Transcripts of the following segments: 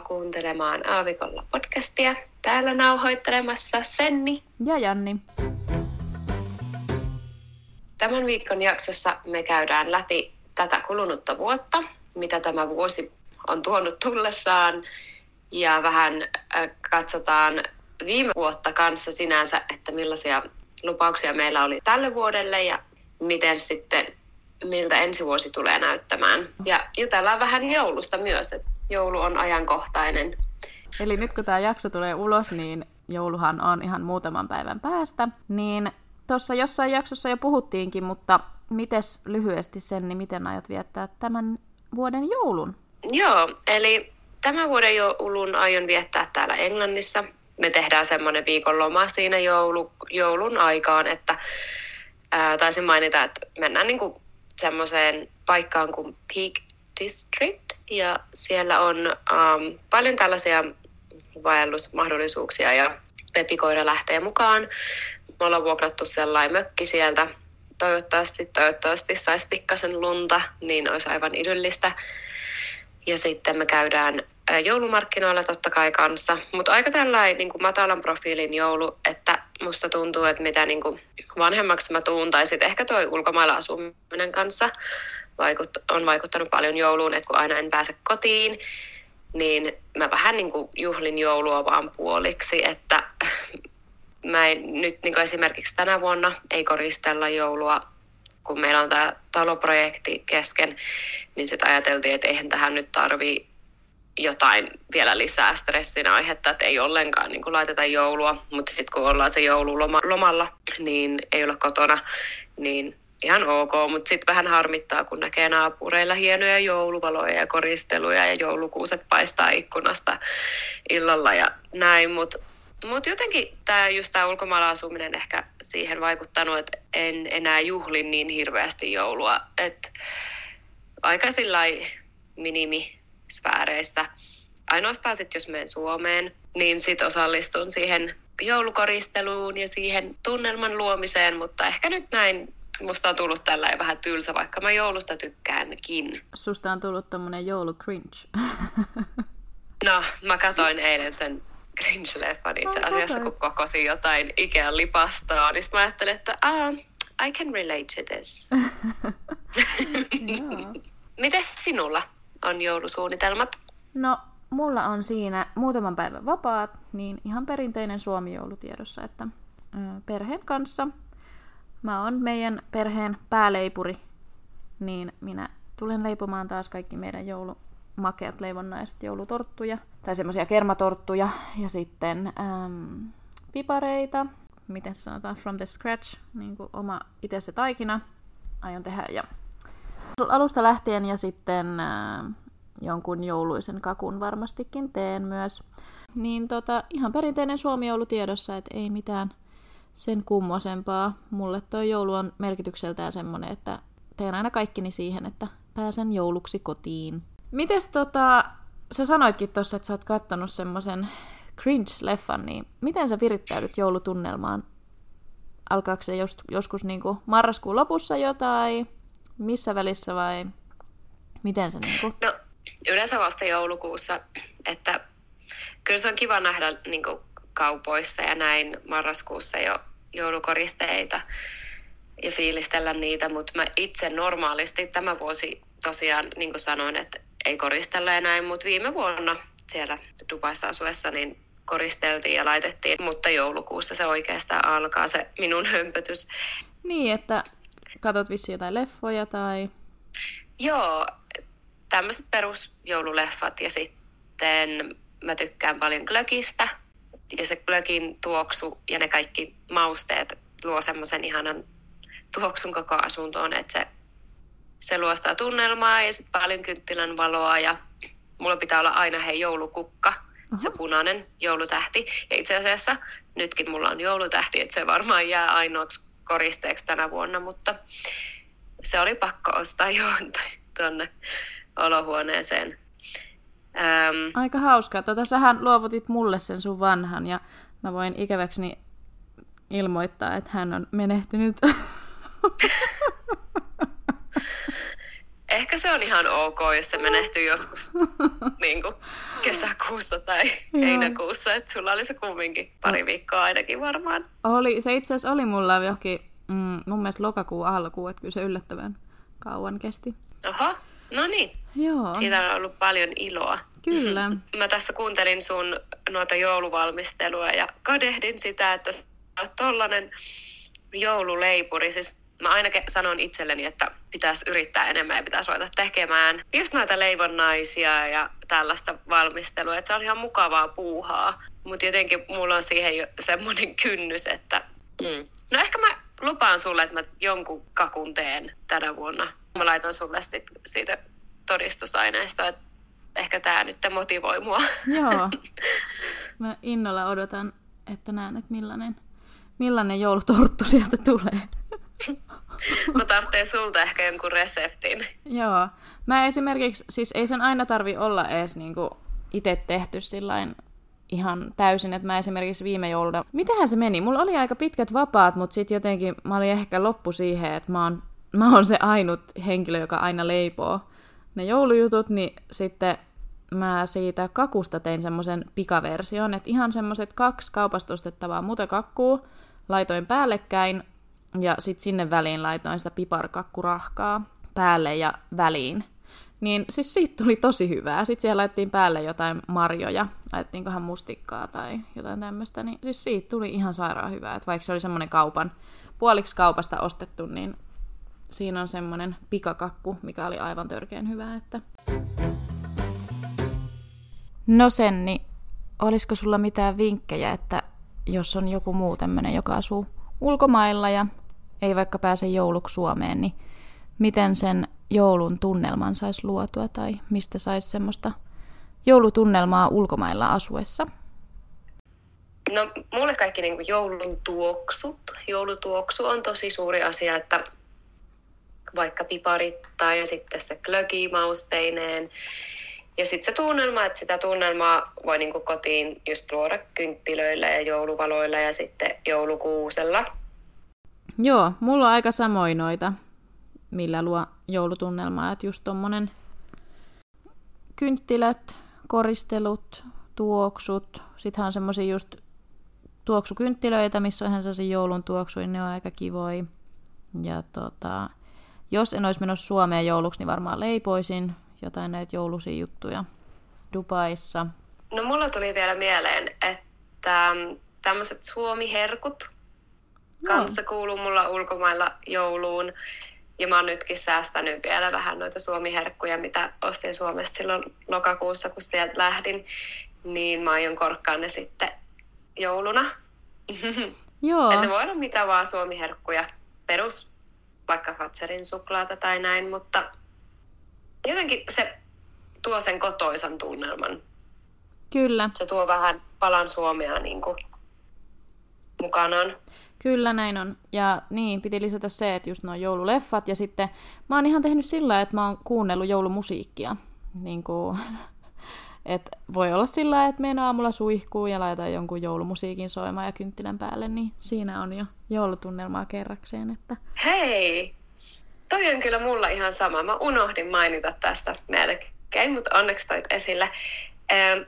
tervetuloa kuuntelemaan Aavikolla podcastia. Täällä nauhoittelemassa Senni ja Janni. Tämän viikon jaksossa me käydään läpi tätä kulunutta vuotta, mitä tämä vuosi on tuonut tullessaan ja vähän äh, katsotaan viime vuotta kanssa sinänsä, että millaisia lupauksia meillä oli tälle vuodelle ja miten sitten miltä ensi vuosi tulee näyttämään. Ja jutellaan vähän joulusta myös, että joulu on ajankohtainen. Eli nyt kun tämä jakso tulee ulos, niin jouluhan on ihan muutaman päivän päästä. Niin tuossa jossain jaksossa jo puhuttiinkin, mutta mites lyhyesti sen, niin miten aiot viettää tämän vuoden joulun? Joo, eli tämän vuoden joulun aion viettää täällä Englannissa. Me tehdään semmoinen viikon loma siinä joulu, joulun aikaan, että ää, taisin mainita, että mennään niinku semmoiseen paikkaan kuin Peak District, ja siellä on um, paljon tällaisia vaellusmahdollisuuksia, ja Pepikoira lähtee mukaan. Me ollaan vuokrattu sellainen mökki sieltä. Toivottavasti, toivottavasti saisi pikkasen lunta, niin olisi aivan idyllistä. Ja sitten me käydään joulumarkkinoilla totta kai kanssa, mutta aika tällainen niin kuin matalan profiilin joulu, että musta tuntuu, että mitä niin kuin vanhemmaksi mä tuun, tai sitten ehkä toi ulkomailla asuminen kanssa vaikut, on vaikuttanut paljon jouluun, että kun aina en pääse kotiin, niin mä vähän niin kuin juhlin joulua vaan puoliksi, että mä en, nyt niin kuin esimerkiksi tänä vuonna ei koristella joulua, kun meillä on tämä taloprojekti kesken, niin sitten ajateltiin, että eihän tähän nyt tarvii jotain vielä lisää stressin aihetta, että ei ollenkaan niin kuin laiteta joulua, mutta sitten kun ollaan se joulu lomalla, niin ei olla kotona, niin ihan ok, mutta sitten vähän harmittaa, kun näkee naapureilla hienoja jouluvaloja ja koristeluja ja joulukuuset paistaa ikkunasta illalla ja näin, mutta mut jotenkin tämä just tämä ulkomailla asuminen ehkä siihen vaikuttanut, että en enää juhlin niin hirveästi joulua, että aika sillä minimisfääreistä. Ainoastaan sitten, jos menen Suomeen, niin sitten osallistun siihen joulukoristeluun ja siihen tunnelman luomiseen, mutta ehkä nyt näin musta on tullut tällä vähän tylsä, vaikka mä joulusta tykkäänkin. Susta on tullut tommonen joulu cringe. no, mä katoin eilen sen cringe-leffan itse asiassa, kun kokosin jotain Ikean lipastoa, niin mä ajattelin, että ah, I can relate to this. Mites sinulla on joulusuunnitelmat? No, mulla on siinä muutaman päivän vapaat, niin ihan perinteinen Suomi-joulutiedossa, että perheen kanssa mä oon meidän perheen pääleipuri, niin minä tulen leipomaan taas kaikki meidän joulumakeat leivonnaiset joulutorttuja, tai semmoisia kermatorttuja, ja sitten äm, pipareita, miten se sanotaan, from the scratch, niin kuin oma itse se taikina aion tehdä, ja alusta lähtien, ja sitten äh, jonkun jouluisen kakun varmastikin teen myös. Niin tota, ihan perinteinen suomi tiedossa, että ei mitään sen kummosempaa. Mulle tuo joulu on merkitykseltään semmonen, että teen aina kaikkini siihen, että pääsen jouluksi kotiin. Mites tota, sä sanoitkin tossa, että sä oot kattonut semmoisen cringe-leffan, niin miten sä virittäydyt joulutunnelmaan? Alkaako se jos, joskus niinku marraskuun lopussa jotain, missä välissä vai miten se niinku? No, yleensä vasta joulukuussa, että kyllä se on kiva nähdä niinku kaupoissa ja näin marraskuussa jo joulukoristeita ja fiilistellä niitä, mutta mä itse normaalisti tämä vuosi tosiaan, niin kuin sanoin, että ei koristella ja näin, mutta viime vuonna siellä Dubaissa asuessa niin koristeltiin ja laitettiin, mutta joulukuussa se oikeastaan alkaa se minun hömpötys. Niin, että katot vissiin jotain leffoja tai... Joo, tämmöiset perusjoululeffat ja sitten mä tykkään paljon glögistä ja se glögin tuoksu ja ne kaikki mausteet luo semmoisen ihanan tuoksun koko asuntoon, että se, se luostaa tunnelmaa ja sitten paljon kynttilän valoa ja mulla pitää olla aina hei joulukukka, uh-huh. se punainen joulutähti. Ja itse asiassa nytkin mulla on joulutähti, että se varmaan jää ainoaksi koristeeksi tänä vuonna, mutta se oli pakko ostaa jo tuonne olohuoneeseen. Ähm, Aika hauskaa. Tota, sähän luovutit mulle sen sun vanhan ja mä voin ikäväkseni ilmoittaa, että hän on menehtynyt. ehkä se on ihan ok, jos se menehtyy joskus niin kuin kesäkuussa tai Joo. heinäkuussa. Että sulla oli se kumminkin pari viikkoa ainakin varmaan. Oli, se itse asiassa oli mulla johonkin, mm, mun mielestä lokakuun alkuun, että kyllä se yllättävän kauan kesti. Oho, no niin. Joo, Siitä on ollut paljon iloa. kyllä. Mä tässä kuuntelin sun noita jouluvalmistelua ja kadehdin sitä, että sä oot tollanen joululeipuri. Siis mä aina sanon itselleni, että pitäisi yrittää enemmän ja pitäisi ruveta tekemään just noita leivonnaisia ja tällaista valmistelua. Että se on ihan mukavaa puuhaa. Mutta jotenkin mulla on siihen jo semmoinen kynnys, että... Mm. No ehkä mä lupaan sulle, että mä jonkun kakun teen tänä vuonna. Mä laitan sulle sit siitä todistusaineistoa, että ehkä tämä nyt motivoi mua. Joo. Mä innolla odotan, että näen, että millainen, millainen joulutorttu sieltä tulee. Mä tarvitsen sulta ehkä jonkun reseptin. Joo. Mä esimerkiksi, siis ei sen aina tarvi olla edes niinku itse tehty sillain ihan täysin, että mä esimerkiksi viime jouluna, mitähän se meni? Mulla oli aika pitkät vapaat, mutta sitten jotenkin mä olin ehkä loppu siihen, että mä oon, mä oon se ainut henkilö, joka aina leipoo ne joulujutut, niin sitten mä siitä kakusta tein semmoisen pikaversion, että ihan semmoiset kaksi kaupasta ostettavaa mutekakkuu laitoin päällekkäin ja sitten sinne väliin laitoin sitä piparkakkurahkaa päälle ja väliin. Niin siis siitä tuli tosi hyvää. Sitten siellä laitettiin päälle jotain marjoja, laitettiinkohan mustikkaa tai jotain tämmöistä, niin siis siitä tuli ihan sairaan hyvää. Et vaikka se oli semmoinen kaupan, puoliksi kaupasta ostettu, niin siinä on semmoinen pikakakku, mikä oli aivan törkeän hyvää. Että... No Senni, olisiko sulla mitään vinkkejä, että jos on joku muu tämmöinen, joka asuu ulkomailla ja ei vaikka pääse jouluksi Suomeen, niin miten sen joulun tunnelman saisi luotua tai mistä saisi semmoista joulutunnelmaa ulkomailla asuessa? No mulle kaikki niin joulun tuoksut. Joulutuoksu on tosi suuri asia, että vaikka piparit tai sitten se glögi mausteineen. Ja sitten se tunnelma, että sitä tunnelmaa voi niin kotiin just luoda kynttilöillä ja jouluvaloilla ja sitten joulukuusella. Joo, mulla on aika samoin noita, millä luo joulutunnelmaa, että just tommonen kynttilät, koristelut, tuoksut, sittenhän on semmosia just tuoksukynttilöitä, missä on ihan sellaisia joulun tuoksuja, ne on aika kivoja. Ja tota, jos en olisi menossa Suomeen jouluksi, niin varmaan leipoisin jotain näitä joulusia juttuja Dubaissa. No mulla tuli vielä mieleen, että tämmöiset suomiherkut kanssa kuuluu mulla ulkomailla jouluun. Ja mä oon nytkin säästänyt vielä vähän noita suomiherkkuja, mitä ostin Suomesta silloin lokakuussa, kun sieltä lähdin. Niin mä aion korkkaa ne sitten jouluna. Joo. Että voi olla mitä vaan suomiherkkuja. Perus vaikka Fatserin suklaata tai näin, mutta jotenkin se tuo sen kotoisan tunnelman. Kyllä. Se tuo vähän palan Suomea niin kuin mukanaan. Kyllä näin on. Ja niin, piti lisätä se, että just nuo joululeffat. Ja sitten mä oon ihan tehnyt sillä että mä oon kuunnellut joulumusiikkia. Niin kuin, että voi olla sillä että menen aamulla suihkuu ja laitan jonkun joulumusiikin soimaan ja kynttilän päälle, niin siinä on jo joulutunnelmaa kerrakseen. Että... Hei! Toi on kyllä mulla ihan sama. Mä unohdin mainita tästä melkein, mutta onneksi toit esille.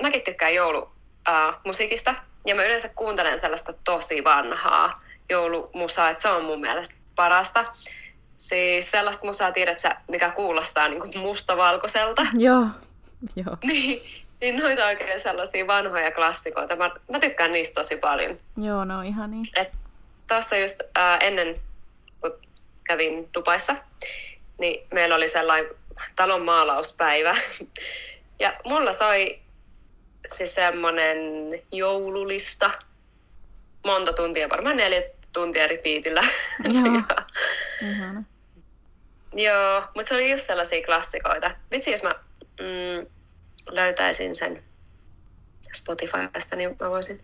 Mäkin tykkään joulumusiikista ja mä yleensä kuuntelen sellaista tosi vanhaa joulumusaa, että se on mun mielestä parasta. Siis sellaista musaa tiedät sä, mikä kuulostaa niin kuin mustavalkoiselta. Joo, joo. niin, niin noita oikein sellaisia vanhoja klassikoita. Mä, mä tykkään niistä tosi paljon. Joo, no ihan niin. Tuossa just ää, ennen, kun kävin Dubaissa, niin meillä oli sellainen talon maalauspäivä. ja mulla soi siis semmonen joululista monta tuntia, varmaan neljä tuntia repeatillä. Joo. Joo, mutta se oli just sellaisia klassikoita. Vitsi, jos mä mm, löytäisin sen Spotifysta, niin mä voisin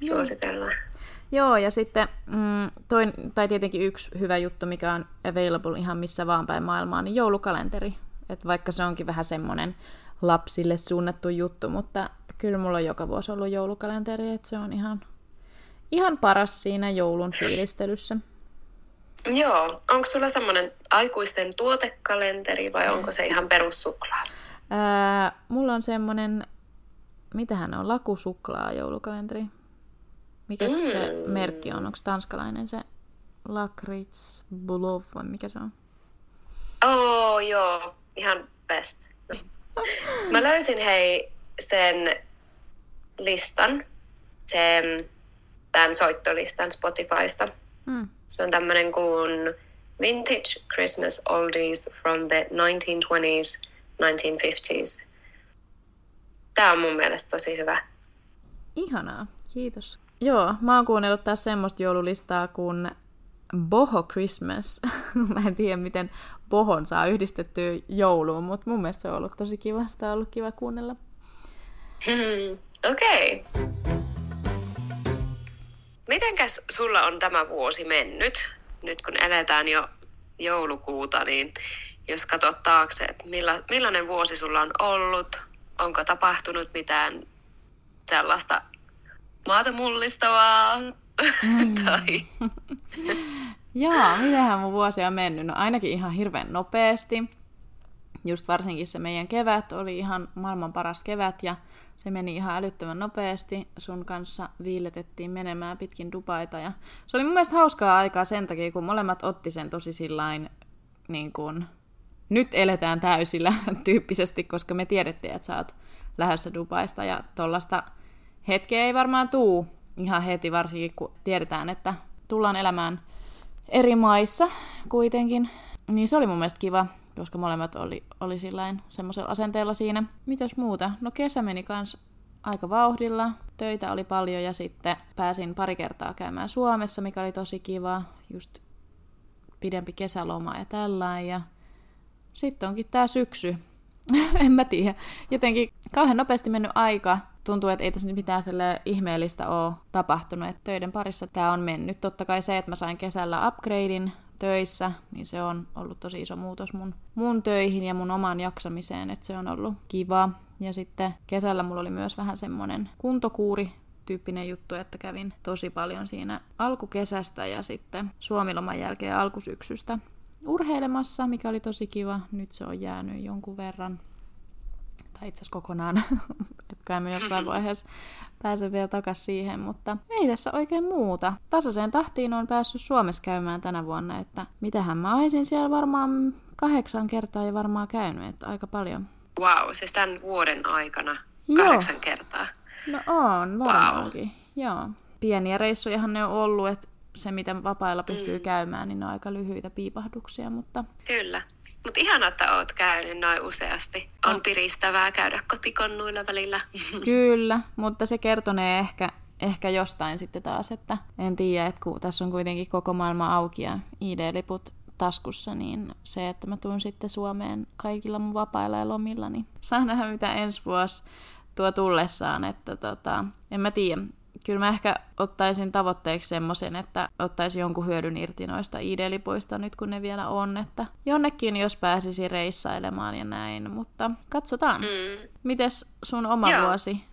suositella. Joo, ja sitten mm, toin, tai tietenkin yksi hyvä juttu, mikä on available ihan missä vaan päin maailmaa, niin joulukalenteri. Et vaikka se onkin vähän semmoinen lapsille suunnattu juttu, mutta kyllä mulla on joka vuosi ollut joulukalenteri, että se on ihan, ihan paras siinä joulun fiilistelyssä. Joo, onko sulla semmoinen aikuisten tuotekalenteri vai onko se ihan perussuklaa? Ää, mulla on semmonen, mitähän on, lakusuklaa joulukalenteri. Mikä mm. se merkki on? Onko tanskalainen se Lakrits Bulov vai mikä se on? Oh, joo, ihan best. Mä löysin hei sen listan, sen, tämän soittolistan Spotifysta. Mm. Se on tämmöinen kuin Vintage Christmas Oldies from the 1920s, 1950s. Tämä on mun mielestä tosi hyvä. Ihanaa, kiitos. Joo, mä oon kuunnellut taas semmoista joululistaa kuin Boho Christmas. mä en tiedä, miten bohon saa yhdistettyä jouluun, mutta mun mielestä se on ollut tosi kiva. Sitä on ollut kiva kuunnella. Hmm, Okei. Okay. Mitenkäs sulla on tämä vuosi mennyt? Nyt kun eletään jo joulukuuta, niin jos katsot taakse, että milla, millainen vuosi sulla on ollut, onko tapahtunut mitään sellaista maata mullistavaa mm. tai... Joo, mitähän mun vuosi on mennyt? No ainakin ihan hirveän nopeasti. Just varsinkin se meidän kevät oli ihan maailman paras kevät ja se meni ihan älyttömän nopeasti. Sun kanssa viiletettiin menemään pitkin Dubaita ja se oli mun mielestä hauskaa aikaa sen takia, kun molemmat otti sen tosi sillain niin kuin, nyt eletään täysillä tyyppisesti, koska me tiedettiin, että sä oot lähdössä Dubaista ja tollasta hetkeä ei varmaan tuu ihan heti, varsinkin kun tiedetään, että tullaan elämään eri maissa kuitenkin. Niin se oli mun mielestä kiva, koska molemmat oli, oli sillain semmoisella asenteella siinä. Mitäs muuta? No kesä meni kans aika vauhdilla. Töitä oli paljon ja sitten pääsin pari kertaa käymään Suomessa, mikä oli tosi kiva. Just pidempi kesäloma ja tällainen. Ja sitten onkin tää syksy. en mä tiedä. Jotenkin kauhean nopeasti mennyt aika tuntuu, että ei tässä mitään sille ihmeellistä ole tapahtunut. Että töiden parissa tämä on mennyt. Totta kai se, että mä sain kesällä upgradein töissä, niin se on ollut tosi iso muutos mun, mun töihin ja mun omaan jaksamiseen, että se on ollut kiva. Ja sitten kesällä mulla oli myös vähän semmoinen kuntokuuri tyyppinen juttu, että kävin tosi paljon siinä alkukesästä ja sitten suomiloman jälkeen alkusyksystä urheilemassa, mikä oli tosi kiva. Nyt se on jäänyt jonkun verran tai itse asiassa kokonaan, kai me jossain vaiheessa pääsen vielä takaisin siihen, mutta ei tässä oikein muuta. Tasaiseen tahtiin on päässyt Suomessa käymään tänä vuonna, että mitähän mä olisin siellä varmaan kahdeksan kertaa ja varmaan käynyt, että aika paljon. Wow, siis tämän vuoden aikana kahdeksan Joo. kertaa. No on, varmaankin. Wow. Joo. Pieniä reissujahan ne on ollut, että se mitä vapailla pystyy mm. käymään, niin ne on aika lyhyitä piipahduksia, mutta... Kyllä. Mutta ihan, että oot käynyt noin useasti. On no. piristävää käydä kotikonnuilla välillä. Kyllä, mutta se kertonee ehkä, ehkä jostain sitten taas, että en tiedä, että kun tässä on kuitenkin koko maailma auki ja ID-liput taskussa, niin se, että mä tuun sitten Suomeen kaikilla mun vapailla ja lomilla, niin saa nähdä mitä ensi vuosi tuo tullessaan, että tota, en mä tiedä kyllä mä ehkä ottaisin tavoitteeksi semmoisen, että ottaisin jonkun hyödyn irti noista ID-lipuista nyt kun ne vielä on, että jonnekin jos pääsisi reissailemaan ja näin, mutta katsotaan. Mm. Mites sun oma Joo. vuosi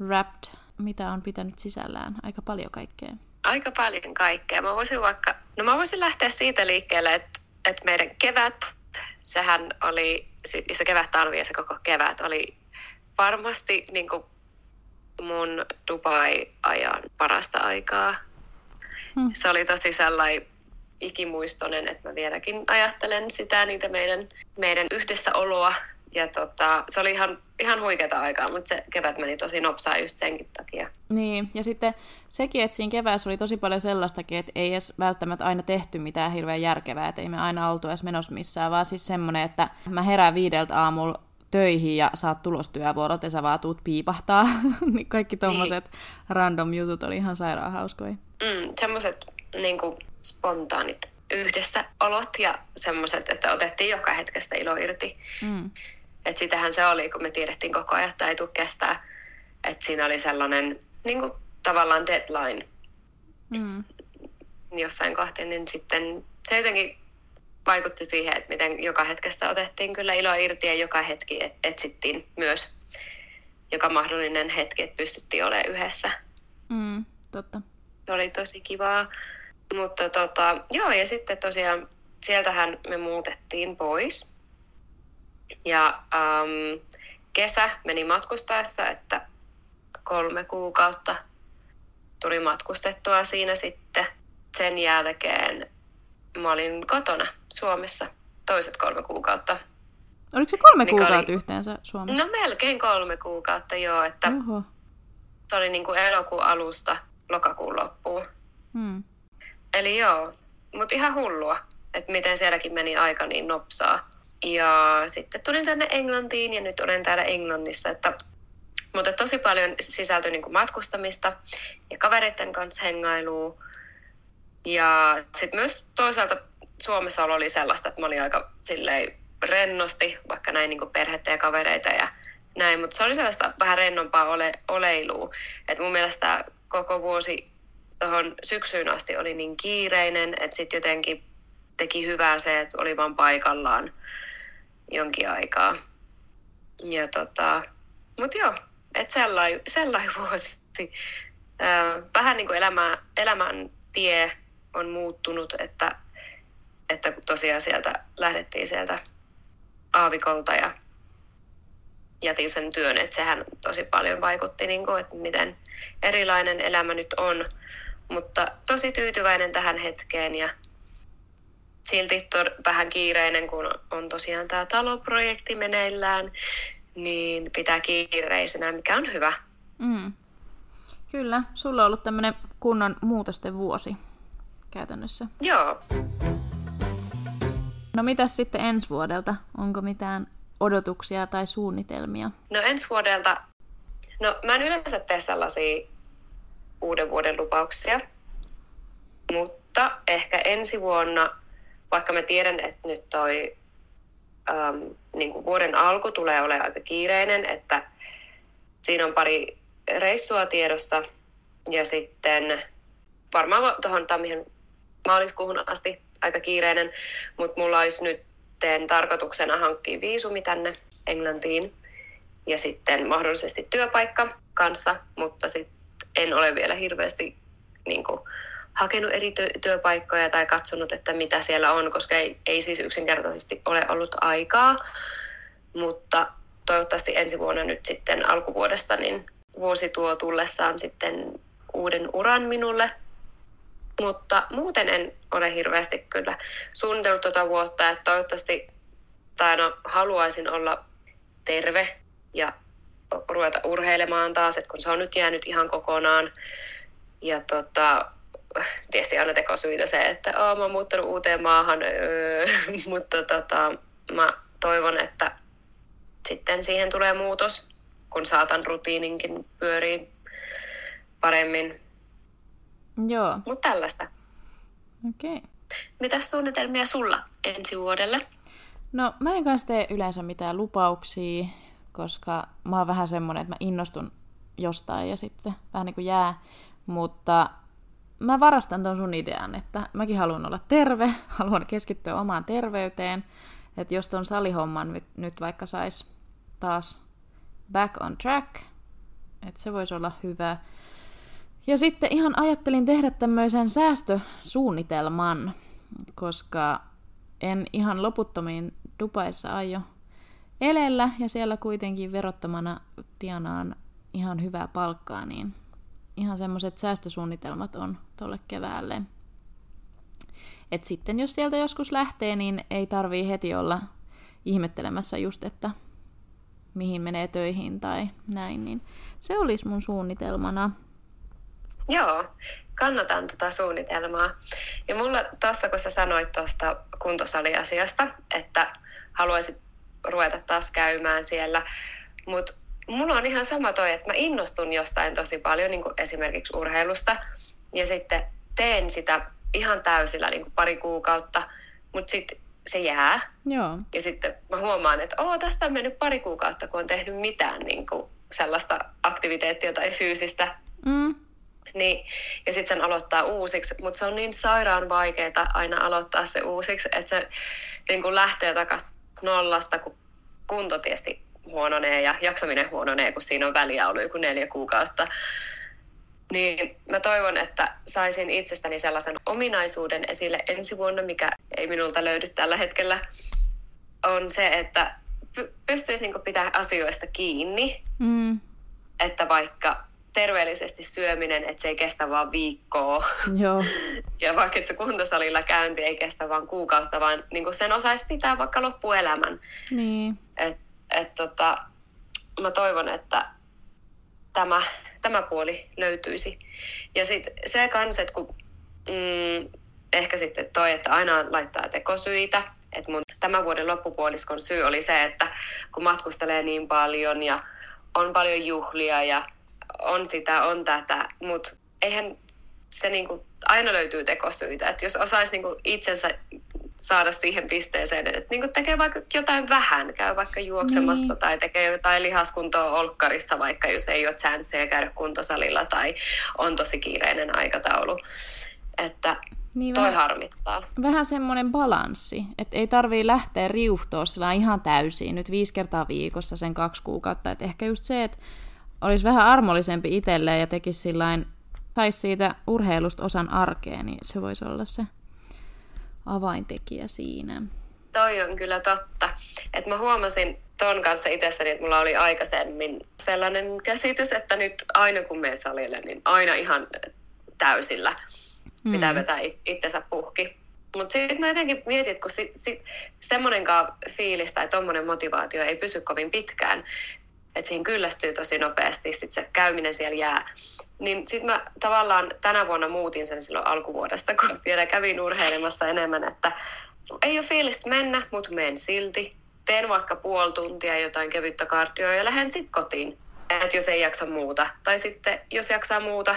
Wrapped, mitä on pitänyt sisällään? Aika paljon kaikkea. Aika paljon kaikkea. Mä voisin vaikka, no mä voisin lähteä siitä liikkeelle, että, että meidän kevät, sehän oli, siis se kevät, talvi ja se koko kevät oli varmasti niin kuin mun Dubai-ajan parasta aikaa. Hmm. Se oli tosi sellainen ikimuistoinen, että mä vieläkin ajattelen sitä, niitä meidän, meidän yhdessä oloa. Ja tota, se oli ihan, ihan huikeata aikaa, mutta se kevät meni tosi nopsaa just senkin takia. Niin, ja sitten sekin, että siinä keväässä oli tosi paljon sellaistakin, että ei edes välttämättä aina tehty mitään hirveän järkevää, että ei me aina oltu edes menossa missään, vaan siis semmoinen, että mä herään viideltä aamulla töihin ja saat tulostyövuorot ja sä vaan tuut piipahtaa. niin kaikki tommoset niin. random jutut oli ihan sairaan hauskoja. Mm, semmoset niin spontaanit yhdessä olot ja semmoiset, että otettiin joka hetkestä ilo irti. Mm. Et sitähän se oli, kun me tiedettiin koko ajan, että ei tule kestää. Että siinä oli sellainen niin kuin, tavallaan deadline mm. jossain kohti, niin sitten se jotenkin vaikutti siihen, että miten joka hetkestä otettiin kyllä iloa irti ja joka hetki etsittiin myös joka mahdollinen hetki, että pystyttiin olemaan yhdessä. Mm, totta. Se oli tosi kivaa. Mutta tota, joo, ja sitten tosiaan sieltähän me muutettiin pois. Ja ähm, kesä meni matkustaessa, että kolme kuukautta tuli matkustettua siinä sitten. Sen jälkeen mä olin kotona Suomessa toiset kolme kuukautta. Oliko se kolme kuukautta oli... yhteensä Suomessa? No melkein kolme kuukautta, joo. Että Oho. Se oli niin kuin elokuun alusta lokakuun loppuun. Hmm. Eli joo, mutta ihan hullua, että miten sielläkin meni aika niin nopsaa. Ja sitten tulin tänne Englantiin ja nyt olen täällä Englannissa, että mutta tosi paljon sisältyi niin kuin matkustamista ja kavereiden kanssa hengailua. Ja sitten myös toisaalta Suomessa oli sellaista, että mä olin aika silleen rennosti, vaikka näin niin perhettä ja kavereita ja näin, mutta se oli sellaista vähän rennompaa ole, oleilua. Et mun mielestä koko vuosi tuohon syksyyn asti oli niin kiireinen, että sitten jotenkin teki hyvää se, että oli vaan paikallaan jonkin aikaa. Ja tota, mut joo, että sellainen sellai vuosi. Vähän niin kuin elämä, elämän tie on muuttunut, että, että kun tosiaan sieltä lähdettiin sieltä aavikolta ja jätin sen työn, että sehän tosi paljon vaikutti, niin kuin, että miten erilainen elämä nyt on. Mutta tosi tyytyväinen tähän hetkeen ja silti to, vähän kiireinen, kun on tosiaan tämä taloprojekti meneillään, niin pitää kiireisenä, mikä on hyvä. Mm. Kyllä, sulla on ollut tämmöinen kunnon muutosten vuosi käytännössä. Joo. No mitäs sitten ensi vuodelta? Onko mitään odotuksia tai suunnitelmia? No ensi vuodelta, no mä en yleensä tee sellaisia uuden vuoden lupauksia, mutta ehkä ensi vuonna, vaikka mä tiedän, että nyt toi ähm, niin kuin vuoden alku tulee olemaan aika kiireinen, että siinä on pari reissua tiedossa ja sitten varmaan tuohon tammihen maaliskuuhun asti aika kiireinen, mutta mulla olisi nyt tarkoituksena hankkia viisumi tänne Englantiin ja sitten mahdollisesti työpaikka kanssa, mutta sitten en ole vielä hirveästi niin kuin, hakenut eri työpaikkoja tai katsonut, että mitä siellä on, koska ei, ei siis yksinkertaisesti ole ollut aikaa. Mutta toivottavasti ensi vuonna nyt sitten alkuvuodesta, niin vuosi tuo tullessaan sitten uuden uran minulle. Mutta muuten en ole hirveästi kyllä suunnitellut tuota vuotta, että toivottavasti, tai no, haluaisin olla terve ja ruveta urheilemaan taas, että kun se on nyt jäänyt ihan kokonaan. Ja tota, tietysti aina tekosyitä se, että oh, mä oon muuttanut uuteen maahan, öö, mutta tota, mä toivon, että sitten siihen tulee muutos, kun saatan rutiininkin pyöriin paremmin. Joo. Mutta tällaista. Okei. Okay. Mitäs suunnitelmia sulla ensi vuodelle? No mä en kanssa tee yleensä mitään lupauksia, koska mä oon vähän semmonen, että mä innostun jostain ja sitten vähän niin kuin jää. Mutta mä varastan ton sun idean, että mäkin haluan olla terve, haluan keskittyä omaan terveyteen, että jos ton salihomman nyt, nyt vaikka sais taas back on track, että se voisi olla hyvä. Ja sitten ihan ajattelin tehdä tämmöisen säästösuunnitelman, koska en ihan loputtomiin Dubaissa aio elellä ja siellä kuitenkin verottomana tienaan ihan hyvää palkkaa, niin ihan semmoiset säästösuunnitelmat on tuolle keväälle. Et sitten jos sieltä joskus lähtee, niin ei tarvii heti olla ihmettelemässä just, että mihin menee töihin tai näin, niin se olisi mun suunnitelmana. Joo, kannatan tätä suunnitelmaa. Ja mulla tuossa, kun sä sanoit tuosta kuntosaliasiasta, että haluaisit ruveta taas käymään siellä, mutta mulla on ihan sama toi, että mä innostun jostain tosi paljon, niin kuin esimerkiksi urheilusta, ja sitten teen sitä ihan täysillä niin kuin pari kuukautta, mutta sitten se jää. Joo. Ja sitten mä huomaan, että Oo, tästä on mennyt pari kuukautta, kun on tehnyt mitään niin kuin sellaista aktiviteettia tai fyysistä. Mm. Niin, ja sitten sen aloittaa uusiksi, mutta se on niin sairaan vaikeaa aina aloittaa se uusiksi, että se niin kuin lähtee takaisin nollasta, kun kunto tietysti huononee ja jaksaminen huononee, kun siinä on väliä ollut joku neljä kuukautta. Niin mä toivon, että saisin itsestäni sellaisen ominaisuuden esille ensi vuonna, mikä ei minulta löydy tällä hetkellä, on se, että pystyisi niin pitää asioista kiinni. Mm. Että vaikka terveellisesti syöminen, että se ei kestä vaan viikkoa. Joo. ja vaikka että se kuntosalilla käynti ei kestä vaan kuukautta, vaan niin kuin sen osaisi pitää vaikka loppuelämän. Niin. Et, et tota, mä toivon, että tämä, tämä puoli löytyisi. Ja sitten se kans, että kun mm, ehkä sitten toi, että aina laittaa tekosyitä, että mun tämän vuoden loppupuoliskon syy oli se, että kun matkustelee niin paljon ja on paljon juhlia ja on sitä, on tätä, mutta eihän se niinku, aina löytyy tekosyitä. Että jos osaisi niinku itsensä saada siihen pisteeseen, että niinku tekee vaikka jotain vähän, käy vaikka juoksemassa niin. tai tekee jotain lihaskuntoa olkkarissa, vaikka jos ei ole chanceja käydä kuntosalilla tai on tosi kiireinen aikataulu. Että niin toi vähän, harmittaa. Vähän semmoinen balanssi, että ei tarvii lähteä riuhtoa sillä ihan täysin, nyt viisi kertaa viikossa sen kaksi kuukautta. Että ehkä just se, että olisi vähän armollisempi itselleen ja tekisi sillain, saisi siitä urheilusta osan arkeen, niin se voisi olla se avaintekijä siinä. Toi on kyllä totta. Että mä huomasin ton kanssa itsessäni, että mulla oli aikaisemmin sellainen käsitys, että nyt aina kun menet salille, niin aina ihan täysillä mm. pitää vetää itsensä puhki. Mutta sitten mä jotenkin mietin, että kun si, si, semmoinenkaan fiilis tai tuommoinen motivaatio ei pysy kovin pitkään, että siihen kyllästyy tosi nopeasti, sitten se käyminen siellä jää. Niin sitten mä tavallaan tänä vuonna muutin sen silloin alkuvuodesta, kun vielä kävin urheilemassa enemmän, että ei ole fiilistä mennä, mutta menen silti. Teen vaikka puoli tuntia jotain kevyttä kardioa ja lähden sitten kotiin, että jos ei jaksa muuta. Tai sitten jos jaksaa muuta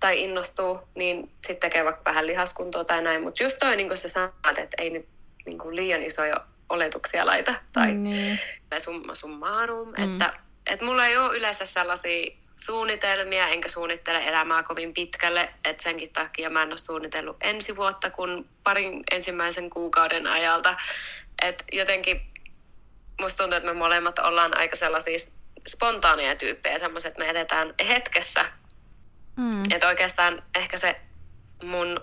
tai innostuu, niin sitten tekee vaikka vähän lihaskuntoa tai näin. Mutta just toi, niin sä sanat, että ei nyt niin liian isoja oletuksia laita tai niin. summa summarum. Mm. Että, että mulla ei ole yleensä sellaisia suunnitelmia, enkä suunnittele elämää kovin pitkälle, että senkin takia mä en ole suunnitellut ensi vuotta kuin parin ensimmäisen kuukauden ajalta. että jotenkin musta tuntuu, että me molemmat ollaan aika sellaisia spontaaneja tyyppejä, semmoiset, että me edetään hetkessä. Mm. Että oikeastaan ehkä se mun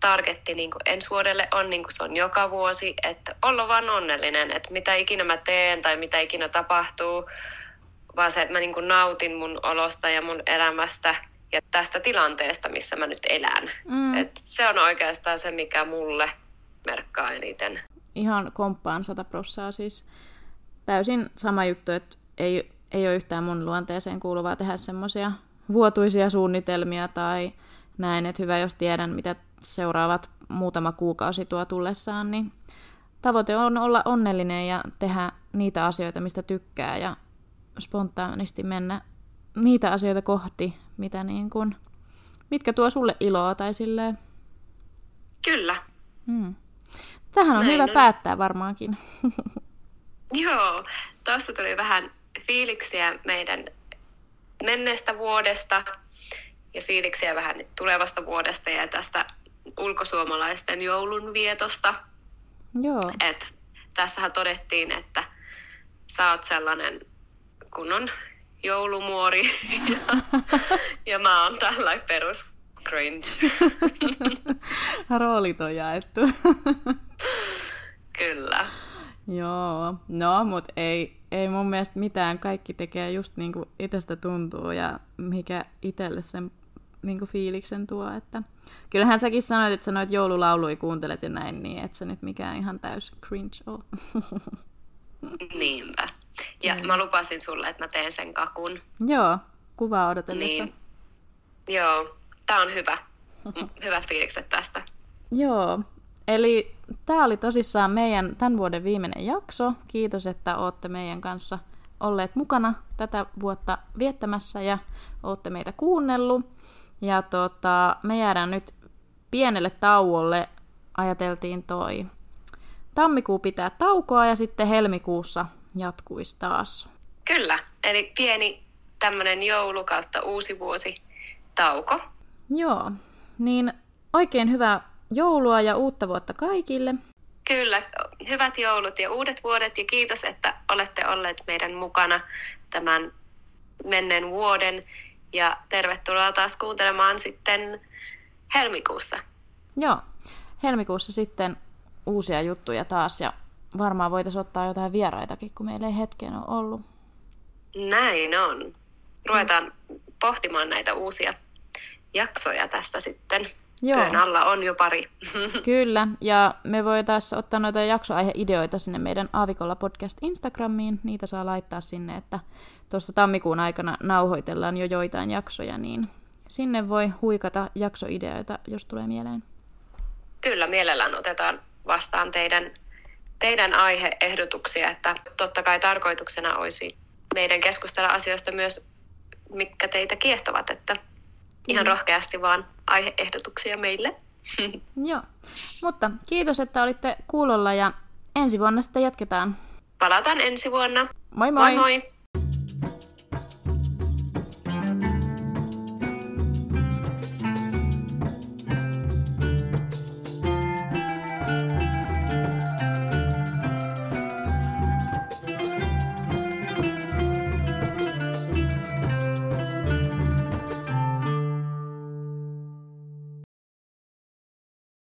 targetti niin kuin ensi vuodelle on niin kuin se on joka vuosi, että olla vaan onnellinen, että mitä ikinä mä teen tai mitä ikinä tapahtuu, vaan se, että mä niin kuin nautin mun olosta ja mun elämästä ja tästä tilanteesta, missä mä nyt elän. Mm. Et se on oikeastaan se, mikä mulle merkkaa eniten. Ihan komppaan sata prossaa siis. Täysin sama juttu, että ei, ei ole yhtään mun luonteeseen kuuluvaa tehdä semmoisia vuotuisia suunnitelmia tai näin, että hyvä jos tiedän, mitä seuraavat muutama kuukausi tuo tullessaan, niin tavoite on olla onnellinen ja tehdä niitä asioita, mistä tykkää ja spontaanisti mennä niitä asioita kohti, mitä niin kuin, mitkä tuo sulle iloa tai silleen. Kyllä. Hmm. Tähän on Näin hyvä on. päättää varmaankin. Joo, tuossa tuli vähän fiiliksiä meidän menneestä vuodesta ja fiiliksiä vähän nyt tulevasta vuodesta ja tästä ulkosuomalaisten joulunvietosta. Joo. Et tässähän todettiin, että sä oot sellainen kunnon joulumuori ja, ja mä oon tällainen perus cringe. Roolit on jaettu. Kyllä. Joo, no mut ei, ei mun mielestä mitään. Kaikki tekee just niin kuin itsestä tuntuu ja mikä itselle sen niin fiiliksen tuo. Että... Kyllähän säkin sanoit, että sanoit joululauluja kuuntelet ja näin, niin et sä nyt mikään ihan täys cringe ole. Niinpä. Ja niin. mä lupasin sulle, että mä teen sen kakun. Joo, kuvaa odotellessa. Niin. Joo, tää on hyvä. Hyvät fiilikset tästä. Joo, eli tämä oli tosissaan meidän tämän vuoden viimeinen jakso. Kiitos, että olette meidän kanssa olleet mukana tätä vuotta viettämässä ja olette meitä kuunnellut. Ja tota, me jäädään nyt pienelle tauolle. Ajateltiin toi tammikuu pitää taukoa ja sitten helmikuussa jatkuisi taas. Kyllä, eli pieni tämmöinen joulu kautta uusi vuosi tauko. Joo, niin oikein hyvää joulua ja uutta vuotta kaikille. Kyllä, hyvät joulut ja uudet vuodet ja kiitos, että olette olleet meidän mukana tämän menneen vuoden Ja tervetuloa taas kuuntelemaan sitten helmikuussa. Joo, helmikuussa sitten uusia juttuja taas ja varmaan voitaisiin ottaa jotain vieraitakin, kun meillä ei hetken ole ollut. Näin on. Ruvetaan pohtimaan näitä uusia jaksoja tässä sitten. Joo. Työn alla on jo pari. Kyllä, ja me voitaisiin ottaa noita jaksoaiheideoita sinne meidän Aavikolla podcast Instagramiin. Niitä saa laittaa sinne, että tuossa tammikuun aikana nauhoitellaan jo joitain jaksoja, niin sinne voi huikata jaksoideoita, jos tulee mieleen. Kyllä, mielellään otetaan vastaan teidän, teidän aiheehdotuksia, että totta kai tarkoituksena olisi meidän keskustella asioista myös, mitkä teitä kiehtovat, että ihan rohkeasti vaan aiheehdotuksia meille. Joo, mutta kiitos, että olitte kuulolla ja ensi vuonna sitten jatketaan. Palataan ensi vuonna. Moi moi! moi, moi.